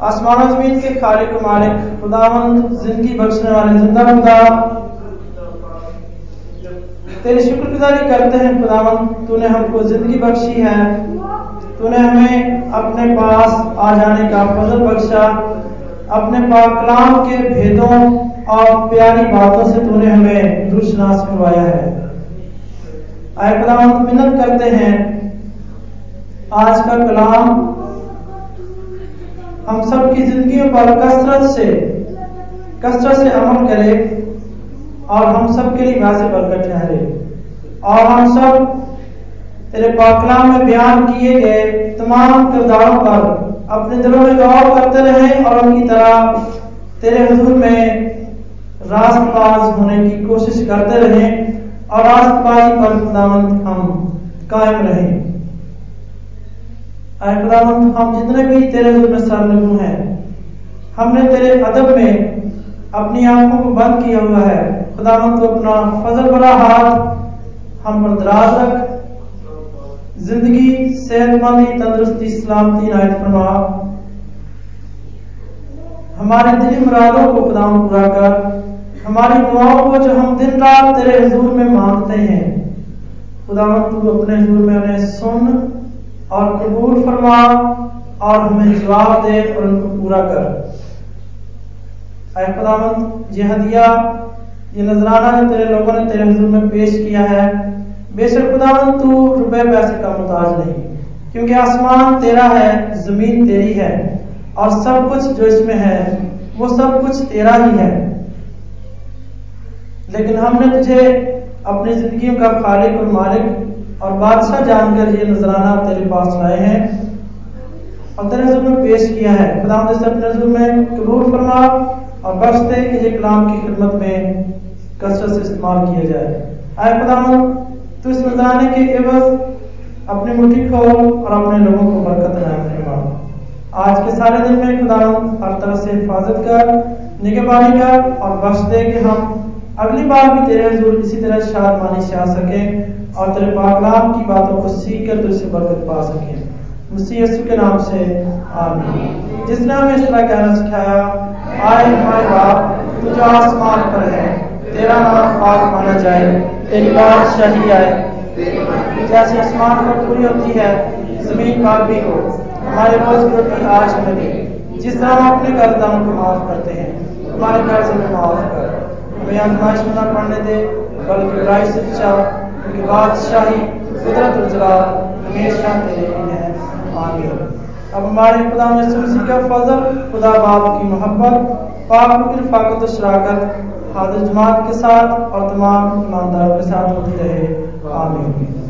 आसमान ज़मीन के खालिक मालिक खुदावन ज़िंदगी बख्शने वाले, ज़िंदा खुदा। तेरी शुक्रगुजारी करते हैं खुदावन तूने हमको ज़िंदगी बख्शी है। तूने हमें अपने पास आ जाने का फजल बख्शा। अपने पाक कलाम के भेदों और प्यारी बातों से तूने हमें दुरुशनास करवाया है। आए खुदावन मिन्नत करते हैं। आज का कलाम हम सब की ज़िंदगी पर कसरत से कसरत से अमल करे और हम सब के लिए वैसे बरकत ठहरे। और हम सब तेरे पाकलाम में बयान किए गए तमाम किरदारों पर अपने दिलों में गौर करते रहे और उनकी तरह तेरे हजूर में रास्तबाज होने की कोशिश करते रहे और रास्तबाजी पर हम कायम रहें। खुदावंत हम जितने भी तेरे में सरलगू हैं, हमने तेरे अदब में अपनी आँखों को बंद किया हुआ है। खुदावंत तो अपना फजल भरा हाथ हम पर दराज रख। ज़िंदगी, सेहतमंदी, तंदुरुस्ती, सलामती नायत फरमा। हमारे दिली मुरादों को खुदाम पूरा कर। हमारी दुआओं को जो हम दिन रात तेरे हजूर में मांगते हैं। खुदाम तू अपने हजूर में उन्हें सुन और कबूल फरमा और हमें जवाब दे और उनको पूरा कर। खुदावंत ये हदिया, ये नजराना जो तेरे लोगों ने तेरे हजूर में पेश किया है, बेशक खुदावन तू रुपए पैसे का मुताज नहीं, क्योंकि आसमान तेरा है, ज़मीन तेरी है, और सब कुछ जो इसमें है, वो सब कुछ तेरा ही है। लेकिन हमने तुझे अपनी ज़िंदगी का खालिक और मालिक और बादशाह जानकर ये नजराना तेरे पास लाए हैं। और तेरे नज़र में पेश किया है। खुदा अपने नज़र में कबूल फरमा और बख्श दे कि ये कलाम की खिदमत में कसरत से इस्तेमाल किया जाए। आए खुदावन तो इस नजराने के एवज अपनी मुट्ठी खोल और अपने लोगों को बरकत नाम फरमा आज के सारे दिन में खुदा हर तरह से हिफाजत कर, निगहबानी कर और बख्श दे कि हम अगली बार भी तेरे हजूर इसी तरह शाद मानी से आ सके। और तेरे पाकलाम की बातों को सीख कर तुझसे बरकत पा सके। यीशु के नाम से, आमीन। जिसने हमें इस तरह कहना सिखाया, आए हमारे बाप, तू जो आसमान पर है, तेरा नाम पाक माना जाए, तेरी बादशाही आए। जैसे आसमान पर पूरी होती है, ज़मीन पर भी हो, हमारे रोज रोटी आज हमें दे। जिस तरह हम अपने कर्जदारों को माफ़ करते हैं हमारे कर्ज हमें माफ़ कर। हमें आजमाइश में न पढ़ने दे, बल्कि बुराई से क्योंकि बादशाही कुदरत उजला हमेशा तेरे ही। आमीन अब हमारे खुदा मसीह का फजल, खुदा बाप की मोहब्बत पाप की रफाकत शराकत हाजिर जमात के साथ और तमाम ईमानदारों के साथ होती रहे। आमीन।